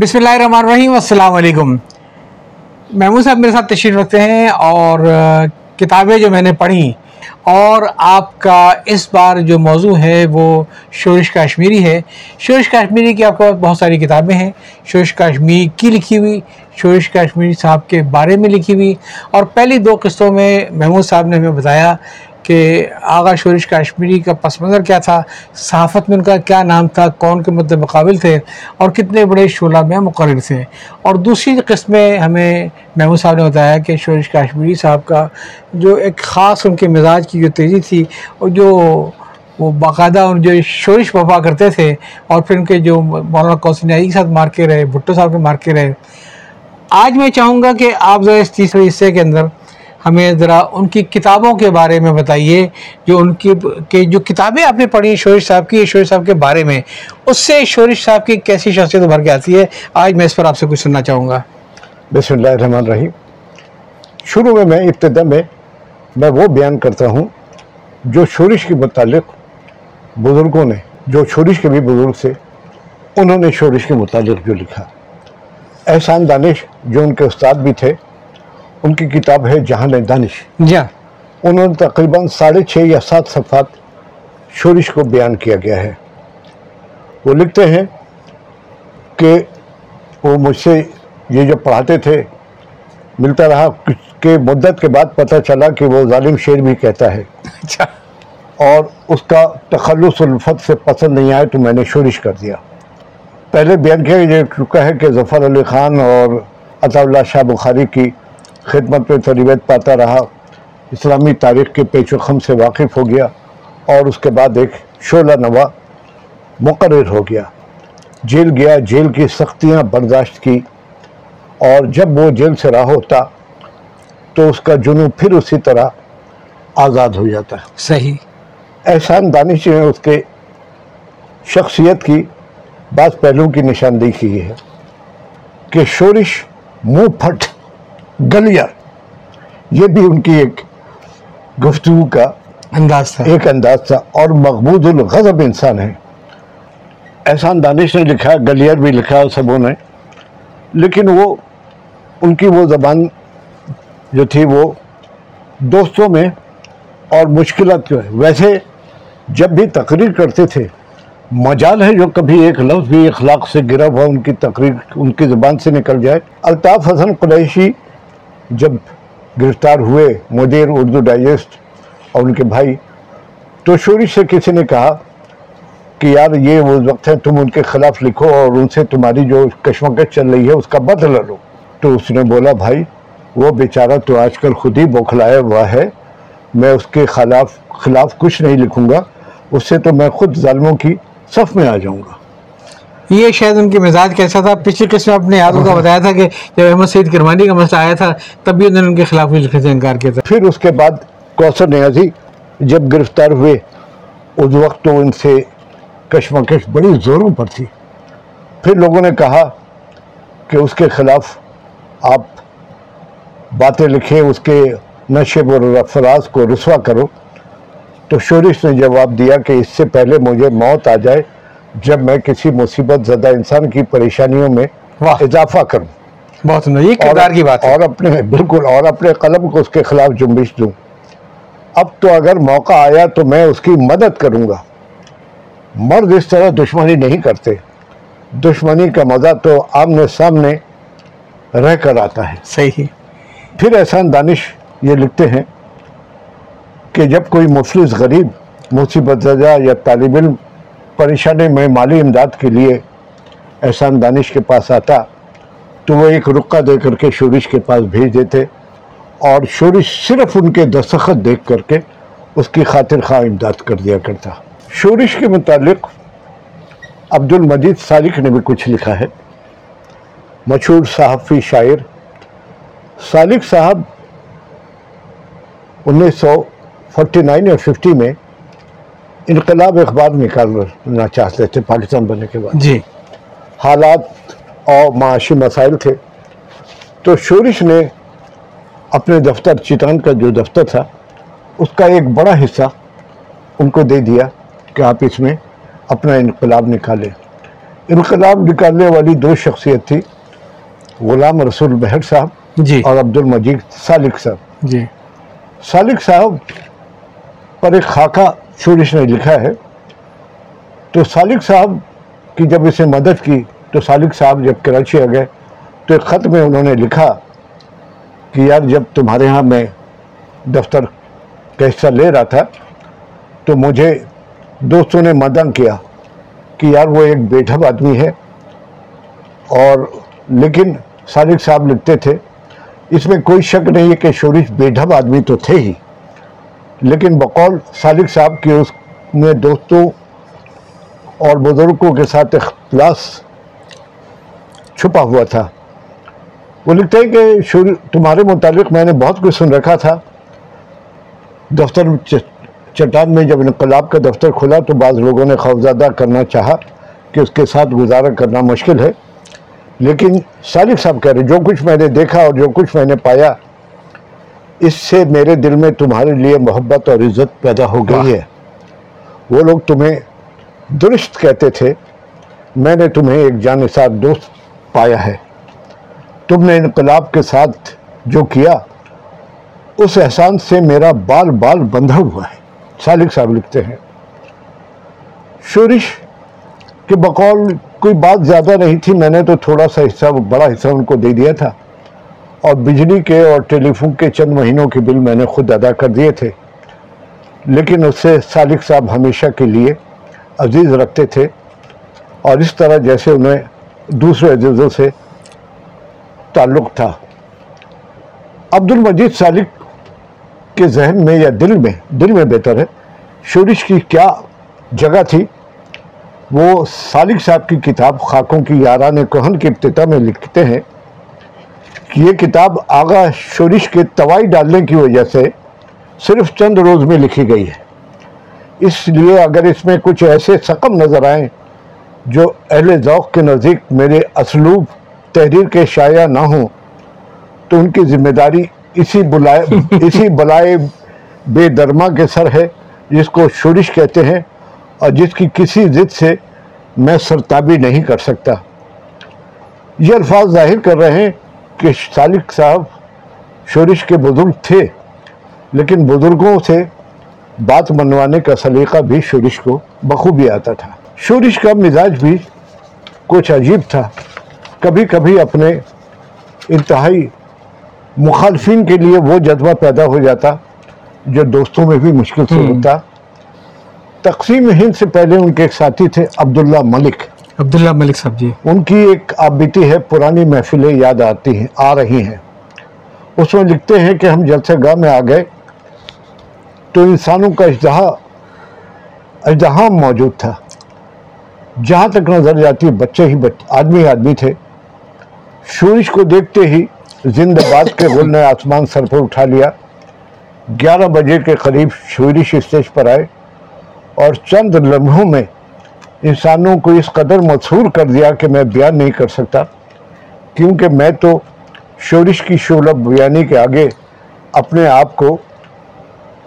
بسم اللہ الرحمن الرحیم، السلام علیکم۔ محمود صاحب میرے ساتھ تشریف رکھتے ہیں اور کتابیں جو میں نے پڑھی اور آپ کا اس بار جو موضوع ہے وہ شورش کاشمیری ہے۔ شورش کاشمیری کی آپ کے پاس بہت ساری کتابیں ہیں۔ شورش کاشمیری کی لکھی ہوئی، شورش کاشمیری صاحب کے بارے میں لکھی ہوئی۔ اور پہلی دو قسطوں میں محمود صاحب نے ہمیں بتایا کہ آغا شورش کاشمیری کا پس منظر کیا تھا؟ صحافت میں ان کا کیا نام تھا؟ کون کے مد مقابل تھے؟ اور کتنے بڑے شعلہ میں مقرر تھے؟ اور دوسری قسم میں ہمیں محمود صاحب نے بتایا کہ شورش کاشمیری صاحب کا جو ایک خاص ان کے مزاج کی جو تیزی تھی، اور جو وہ باقاعدہ ان جو شورش وفا کرتے تھے، اور پھر ان کے جو مولانا کوسنیائی کے ساتھ مار کے رہے، بھٹو صاحب کے مار کے رہے۔ آج میں چاہوں گا کہ آپ ذرا اس تیسرے حصے کے اندر ہمیں ذرا ان کی کتابوں کے بارے میں بتائیے، جو ان کی کہ جو کتابیں آپ نے پڑھی شورش صاحب کی، شورش صاحب کے بارے میں۔ اس سے شورش صاحب کی کیسی شخصیت ابھر کے آتی ہے؟ آج میں اس پر آپ سے کچھ سننا چاہوں گا۔ بسم اللہ الرحمن الرحیم۔ شروع میں میں ابتدا میں میں وہ بیان کرتا ہوں جو شورش کے متعلق بزرگوں نے، جو شورش کے بھی بزرگ تھے، انہوں نے شورش کے متعلق جو لکھا۔ احسان دانش جو ان کے استاد بھی تھے ان کی کتاب ہے جہان دانش۔ جی ہاں۔ انہوں نے تقریباً ساڑھے چھ یا سات صفحات شورش کو بیان کیا گیا ہے۔ وہ لکھتے ہیں کہ وہ مجھ سے یہ جو پڑھاتے تھے ملتا رہا کہ مدت کے بعد پتہ چلا کہ وہ ظالم شیر بھی کہتا ہے۔ اچھا۔ اور اس کا تخلص الفت سے پسند نہیں آئے تو میں نے شورش کر دیا۔ پہلے بیان کیا چکا ہے کہ ظفر علی خان اور عطا اللہ شاہ بخاری کی خدمت میں تربیت پاتا رہا۔ اسلامی تاریخ کے پیچ و خم سے واقف ہو گیا اور اس کے بعد ایک شعلہ نوا مقرر ہو گیا۔ جیل گیا جیل کی سختیاں برداشت کی اور جب وہ جیل سے راہ ہوتا تو اس کا جنوب پھر اسی طرح آزاد ہو جاتا۔ صحیح۔ احسان دانش نے اس کے شخصیت کی بعض پہلوؤں کی نشاندہی کی ہے کہ شورش منہ پھٹ گلیا یہ بھی ان کی ایک گفتگو کا انداز تھا۔ ایک انداز تھا۔ اور مقبوض الغضب انسان ہے۔ احسان دانش نے لکھا گلیئر بھی لکھا سبوں نے۔ لیکن وہ ان کی وہ زبان جو تھی وہ دوستوں میں اور مشکلات ہے ویسے جب بھی تقریر کرتے تھے مجال ہے جو کبھی ایک لفظ بھی اخلاق سے گرا ہوا ان کی تقریر ان کی زبان سے نکل جائے۔ الطاف حسن قریشی جب گرفتار ہوئے مدیر اردو ڈائجسٹ اور ان کے بھائی، تو شوری سے کسی نے کہا کہ یار یہ وہ وقت ہے، تم ان کے خلاف لکھو اور ان سے تمہاری جو کشمکش چل رہی ہے، اس کا بدلہ لو۔ تو اس نے بولا، بھائی، وہ بیچارہ تو آج کل خود ہی بوکھلایا ہوا ہے، میں اس کے خلاف خلاف کچھ نہیں لکھوں گا، اس سے تو میں خود ظالموں کی صف میں آ جاؤں گا۔ یہ شاید ان کے مزاج کیسا تھا۔ پچھلی قسم اپنے یادوں کا بتایا تھا کہ جب احمد سعید کرمانی کا مسئلہ آیا تھا، تب بھی انہوں نے ان کے خلاف بھی لکھنے سے انکار کیا تھا پھر اس کے بعد کوثر نیازی جب گرفتار ہوئے، اس وقت تو ان سے کشمکش بڑی زوروں پر تھی۔ پھر لوگوں نے کہا کہ اس کے خلاف آپ باتیں لکھیں، اس کے نشب اور افراز کو رسوا کرو۔ تو شورش نے جواب دیا کہ اس سے پہلے مجھے موت آ جائے جب میں کسی مصیبت زدہ انسان کی پریشانیوں میں اضافہ کروں۔ بہت یہ کردار کی بات ہے۔ اور اپنے بالکل اور اپنے قلم کو اس کے خلاف جنبش دوں۔ اب تو اگر موقع آیا تو میں اس کی مدد کروں گا۔ مرد اس طرح دشمنی نہیں کرتے۔ دشمنی کا مزہ تو آمنے سامنے رہ کر آتا ہے۔ صحیح۔ پھر احسان دانش یہ لکھتے ہیں کہ جب کوئی مفلس غریب مصیبت زدہ یا طالب علم پریشانی میں مالی امداد کے لیے احسان دانش کے پاس آتا تو وہ ایک رقعہ دے کر کے شورش کے پاس بھیج دیتے اور شورش صرف ان کے دستخط دیکھ کر کے اس کی خاطر خواہ امداد کر دیا کرتا۔ شورش کے متعلق عبد المجید سالک نے بھی کچھ لکھا ہے۔ مشہور صحافی شاعر سالک صاحب انیس سو فورٹی نائن یا ففٹی میں انقلاب اخبار نکالنا چاہتے تھے پاکستان بننے کے بعد۔ جی۔ حالات اور معاشی مسائل تھے۔ تو شورش نے اپنے دفتر چیتان کا جو دفتر تھا اس کا ایک بڑا حصہ ان کو دے دیا کہ آپ اس میں اپنا انقلاب نکالیں۔ انقلاب نکالنے والی دو شخصیت تھی غلام رسول بہر صاحب جی۔ اور عبد المجید سالک صاحب۔ جی۔ سالک صاحب پر ایک خاکہ شورش نے لکھا ہے۔ تو سالک صاحب کی جب اسے مدد کی، تو سالک صاحب جب کراچی آ گئے، تو ایک خط میں انہوں نے لکھا کہ یار جب تمہارے ہاں میں دفتر کا حصہ لے رہا تھا، تو مجھے دوستوں نے مدن کیا کہ یار وہ ایک بیٹھب آدمی ہے۔ اور لیکن سالک صاحب لکھتے تھے، اس میں کوئی شک نہیں ہے کہ شورش بیڈھب آدمی تو تھے ہی۔ لیکن بقول سالک صاحب کی اس میں دوستوں اور بزرگوں کے ساتھ اختلاس چھپا ہوا تھا۔ وہ لکھتے ہیں کہ شور تمہارے متعلق میں نے بہت کچھ سن رکھا تھا۔ دفتر چٹان میں جب انقلاب کا دفتر کھلا تو بعض لوگوں نے خوفزادہ کرنا چاہا کہ اس کے ساتھ گزارا کرنا مشکل ہے۔ لیکن سالک صاحب کہہ رہے جو کچھ میں نے دیکھا اور جو کچھ میں نے پایا اس سے میرے دل میں تمہارے لیے محبت اور عزت پیدا ہو گئی ہے۔ وہ لوگ تمہیں درست کہتے تھے۔ میں نے تمہیں ایک جانصار دوست پایا ہے۔ تم نے انقلاب کے ساتھ جو کیا اس احسان سے میرا بال بال بندھا ہوا ہے۔ سالک صاحب لکھتے ہیں۔ شورش کے بقول کوئی بات زیادہ نہیں تھی۔ میں نے تو تھوڑا سا حصہ بڑا حصہ ان کو دے دیا تھا۔ اور بجلی کے اور ٹیلی فون کے چند مہینوں کے بل میں نے خود ادا کر دیے تھے۔ لیکن اس سے سالک صاحب ہمیشہ کے لیے عزیز رکھتے تھے۔ اور اس طرح جیسے انہیں دوسرے عزیزوں سے تعلق تھا۔ عبد المجید سالک کے ذہن میں یا دل میں دل میں بہتر ہے۔ شورش کی کیا جگہ تھی؟ وہ سالک صاحب کی کتاب خاکوں کی یاران کوہن کے ابتدا میں لکھتے ہیں۔ یہ کتاب آغا شورش کے توائی ڈالنے کی وجہ سے صرف چند روز میں لکھی گئی ہے۔ اس لیے اگر اس میں کچھ ایسے سقم نظر آئیں جو اہل ذوق کے نزدیک میرے اسلوب، تحریر کے شائع نہ ہوں، تو ان کی ذمہ داری اسی بلائے اسی بلائے بے درما کے سر ہے، جس کو شورش کہتے ہیں اور جس کی کسی ضد سے میں سرتابی نہیں کر سکتا۔ یہ الفاظ ظاہر کر رہے ہیں کہ سالک صاحب شورش کے بزرگ تھے لیکن بزرگوں سے بات منوانے کا سلیقہ بھی شورش کو بخوبی آتا تھا۔ شورش کا مزاج بھی کچھ عجیب تھا۔ کبھی کبھی اپنے انتہائی مخالفین کے لیے وہ جذبہ پیدا ہو جاتا جو دوستوں میں بھی مشکل سے ہوتا۔ تقسیم ہند سے پہلے ان کے ایک ساتھی تھے عبداللہ ملک۔ عبداللہ ملک صاحب جی۔ ان کی ایک آپ بیتی ہے، پرانی محفلیں یاد آتی ہیں، آ رہی ہیں۔ اس میں لکھتے ہیں کہ ہم جلسہ گاہ میں آ گئے تو انسانوں کا اجدہا اجدہام موجود تھا۔ جہاں تک نظر جاتی، بچے ہی بچ، آدمی آدمی تھے۔ شورش کو دیکھتے ہی زندہ باد کے گل نے آسمان سر پر اٹھا لیا۔ گیارہ بجے کے قریب شورش اسٹیج پر آئے اور چند لمحوں میں انسانوں کو اس قدر مسحور کر دیا کہ میں بیان نہیں کر سکتا کیونکہ میں تو شورش کی شعلہ بیانی کے آگے اپنے آپ کو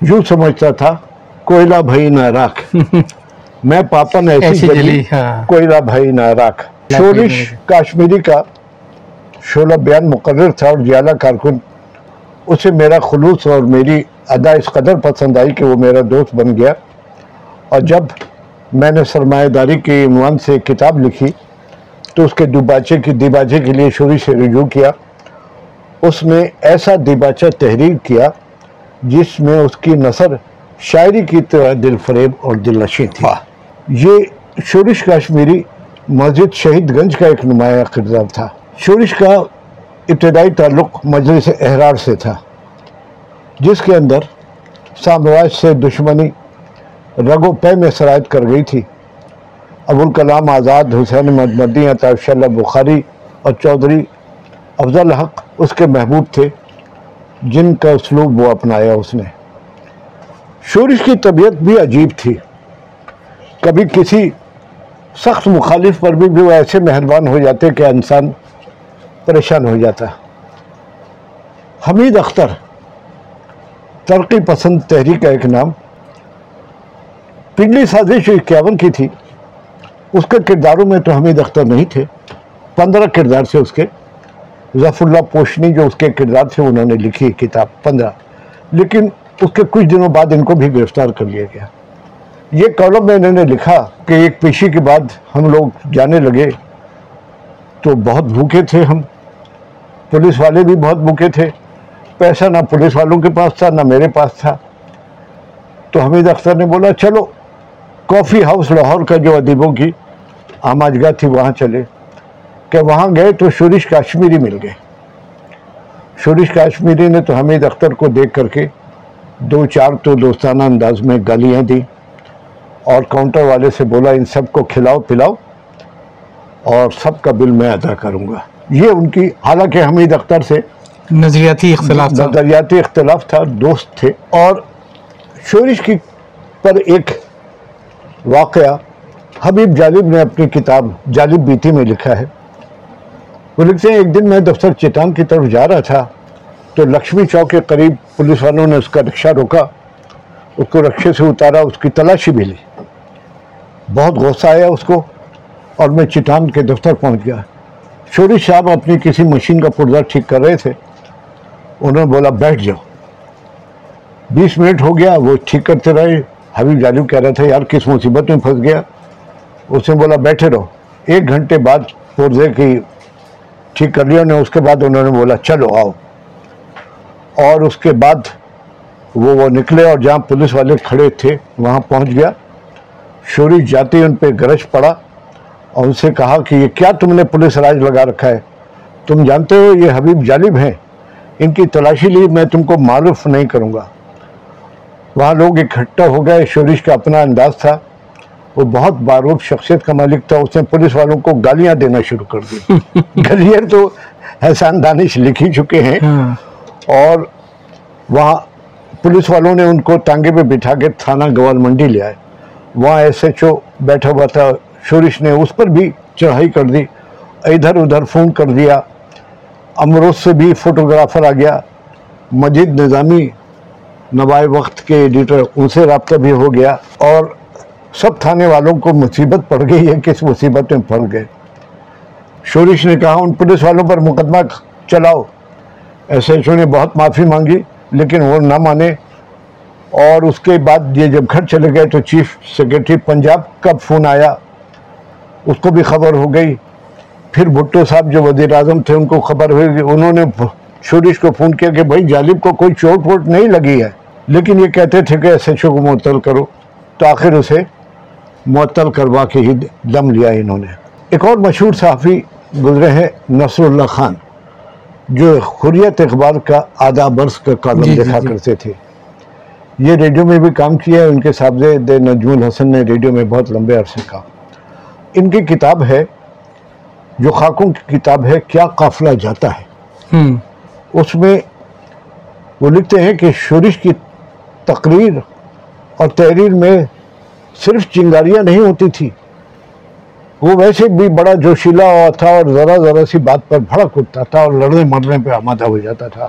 یوں سمجھتا تھا کوئلہ بھائی نہ راکھ۔ میں پاپن ایسی ایسی جلی جلی، ہاں۔ کوئلہ بھائی نہ راکھ۔ شورش کاشمیری کا شعلہ بیان مقرر تھا اور جیالہ کارکن اسے میرا خلوص اور میری ادا اس قدر پسند آئی کہ وہ میرا دوست بن گیا۔ اور جب میں نے سرمایہ داری کے عنوان سے کتاب لکھی تو اس کے دوباچے کی دیباچے کے لیے شوری سے رجوع کیا۔ اس نے ایسا دیباچہ تحریر کیا جس میں اس کی نثر شاعری کی طرح دل فریب اور دل نشیں تھی۔ یہ شورش کاشمیری مسجد شہید گنج کا ایک نمایاں کردار تھا۔ شورش کا ابتدائی تعلق مجلس احرار سے تھا جس کے اندر سامراج سے دشمنی رگو پے میں سرایت کر گئی تھی۔ ابوالکلام آزاد، حسین مدمدی عطاف اللہ بخاری اور چودھری، افضل حق اس کے محبوب تھے، جن کا اسلوب وہ اپنایا اس نے۔ شورش کی طبیعت بھی عجیب تھی۔ کبھی کسی سخت مخالف پر بھی وہ ایسے مہربان ہو جاتے کہ انسان پریشان ہو جاتا۔ حمید اختر، ترقی پسند تحریک کا ایک نام۔ پنڈلی سازش اکیاون کی تھی، اس کے کرداروں میں تو حمید اختر نہیں تھے۔ پندرہ کردار سے اس کے۔ ظفر اللہ پوشنی جو اس کے کردار سے انہوں نے لکھی کتاب، پندرہ۔ لیکن اس کے کچھ دنوں بعد ان کو بھی گرفتار کر لیا گیا۔ یہ کالم میں انہوں نے لکھا کہ ایک پیشی کے بعد ہم لوگ جانے لگے تو بہت بھوکے تھے ہم۔ پولیس والے بھی بہت بھوکے تھے۔ پیسہ نہ پولیس والوں کے پاس تھا، نہ میرے پاس تھا۔ تو حمید اختر نے بولا، چلو کافی ہاؤس لاہور کا جو ادیبوں کی آماجگاہ تھی وہاں چلے۔ کہ وہاں گئے تو شورش کاشمیری مل گئے۔ شورش کاشمیری نے تو حمید اختر کو دیکھ کر کے دو چار تو دوستانہ انداز میں گالیاں دی اور کاؤنٹر والے سے بولا ان سب کو کھلاؤ پلاؤ اور سب کا بل میں ادا کروں گا۔ یہ ان کی حالانکہ حمید اختر سے نظریاتی اختلاف تھا۔ نظریاتی اختلاف تھا دوست تھے۔ اور شورش کی پر ایک واقعہ، حبیب جالب نے اپنی کتاب جالب بیتی میں لکھا ہے۔ وہ لکھتے ہیں، ایک دن میں دفتر چیتان کی طرف جا رہا تھا، تو لکشمی چوک کے قریب پولیس والوں نے اس کا رکشہ روکا، اس کو رکشے سے اتارا، اس کی تلاشی بھی لی۔ بہت غصہ آیا اس کو اور میں چٹان کے دفتر پہنچ گیا۔ شوری صاحب اپنی کسی مشین کا پرزہ ٹھیک کر رہے تھے۔ انہوں نے بولا، بیٹھ جاؤ۔ بیس منٹ ہو گیا، وہ ٹھیک کرتے رہے۔ حبیب جالب کہہ رہا تھا یار، کس مصیبت میں پھنس گیا؟ اس نے بولا، بیٹھے رہو. ایک گھنٹے بعد پرزے کی ٹھیک کر لیا انہیں، اس کے بعد انہوں نے بولا، چلو آؤ. اور اس کے بعد وہ وہ نکلے اور جہاں پولیس والے کھڑے تھے، وہاں پہنچ گیا۔ شوری جاتے ان پہ گرج پڑا اور ان سے کہا کہ، یہ کیا تم نے پولیس راج لگا رکھا ہے؟ تم جانتے ہو یہ حبیب جالب ہیں، ان کی تلاشی لی میں تم کو معروف نہیں کروں گا۔ وہاں لوگ اکٹھا ہو گئے شورش کا اپنا انداز تھا۔ وہ بہت باروب شخصیت کا مالک تھا اس نے پولیس والوں کو گالیاں دینا شروع کر دی۔ گلیئر تو احسان دانش لکھ ہی چکے ہیں۔ ہاں۔ اور وہاں پولیس والوں نے ان کو ٹانگے پہ بٹھا کے تھانہ گوال منڈی لے آئے۔ وہاں ایس ایچ او بیٹھا ہوا تھا شورش نے اس پر بھی چڑھائی کر دی ادھر ادھر فون کر دیا۔ امروز سے بھی فوٹوگرافر آ گیا۔ مجید نظامی نوائے وقت کے ایڈیٹر ان سے رابطہ بھی ہو گیا اور سب تھانے والوں کو مصیبت پڑ گئی ہے کس مصیبت میں پڑ گئے۔ شورش نے کہا، ان پولیس والوں پر مقدمہ چلاؤ۔ ایس ایچ او نے بہت معافی مانگی، لیکن وہ نہ مانے۔ اور اس کے بعد یہ جب گھر چلے گئے تو چیف سیکرٹری پنجاب کا فون آیا۔ اس کو بھی خبر ہو گئی۔ پھر بھٹو صاحب جو وزیر اعظم تھے، ان کو خبر ہوئی انہوں نے شورش کو فون کیا کہ بھائی جالب کو کوئی چوٹ ووٹ نہیں لگی ہے۔ لیکن یہ کہتے تھے کہ ایس ایچ او کو معطل کرو۔ تو آخر اسے معطل کروا کے ہی دم لیا انہوں نے۔ ایک اور مشہور صحافی گزرے ہیں نصر اللہ خان جو حریت اخبار کا آدھا برس کا کالم جی، جی، لکھا جی۔ کرتے تھے۔ یہ ریڈیو میں بھی کام کیا ہے ان کے صاحبزے نجم الحسن نے ریڈیو میں بہت لمبے عرصے کا۔ ان کی کتاب ہے جو خاکوں کی کتاب ہے کیا قافلہ جاتا ہے؟ اس میں وہ لکھتے ہیں کہ شورش کی تقریر اور تحریر میں صرف چنگاریاں نہیں ہوتی تھی۔ وہ ویسے بھی بڑا جوشیلا ہوا تھا اور ذرا ذرا سی بات پر بھڑک اٹھتا تھا اور لڑنے مرنے پہ آمادہ ہو جاتا تھا۔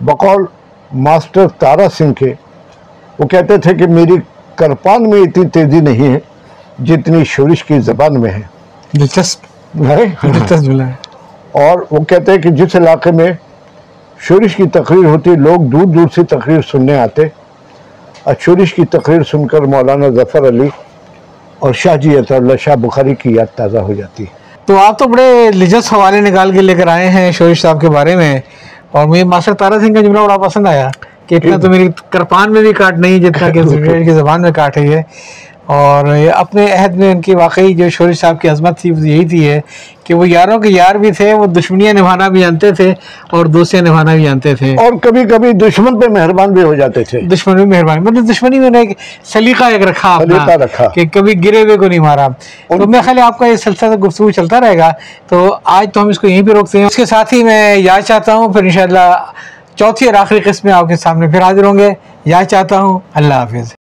بقول ماسٹر تارا سنگھ کے وہ کہتے تھے کہ میری کرپان میں اتنی تیزی نہیں ہے جتنی شورش کی زبان میں ہے۔ دلچسپ؟ دلچسپ اور وہ کہتے ہیں کہ جس علاقے میں شورش کی تقریر ہوتی لوگ دور دور سے تقریر سننے آتے۔ اور شورش کی تقریر سن کر مولانا ظفر علی اور شاہ جی عطا اللہ شاہ بخاری کی یاد تازہ ہو جاتی۔ تو آپ تو بڑے لجس حوالے نکال کے لے کر آئے ہیں شورش صاحب کے بارے میں۔ اور مجھے ماسٹر تارا سنگھ کا جملہ بڑا پسند آیا کہ اتنا تو میری کرپان میں بھی کاٹ نہیں جتنا کہ کی زبان میں کاٹ رہی ہے۔ اور اپنے عہد میں ان کی واقعی جو شورش صاحب کی عظمت تھی وہ یہی تھی ہے کہ وہ یاروں کے یار بھی تھے وہ دشمنیاں نبھانا بھی جانتے تھے اور دوستیاں نبھانا بھی جانتے تھے۔ اور کبھی کبھی دشمن پہ مہربان بھی ہو جاتے تھے۔ دشمن بھی مہربانی مطلب دشمنی میں ایک سلیقہ ایک رکھا سلیقہ اپنا رکھا۔ کہ کبھی گرے ہوئے کو نہیں مارا۔ تو میں خیال آپ کا یہ سلسلہ گفتگو چلتا رہے گا۔ تو آج تو ہم اس کو یہیں پہ روکتے ہیں۔ اس کے ساتھ ہی میں یاد چاہتا ہوں پھر انشاءاللہ چوتھی اور آخری قسم میں آپ کے سامنے پھر حاضر ہوں گے۔ یاد چاہتا ہوں۔ اللہ حافظ۔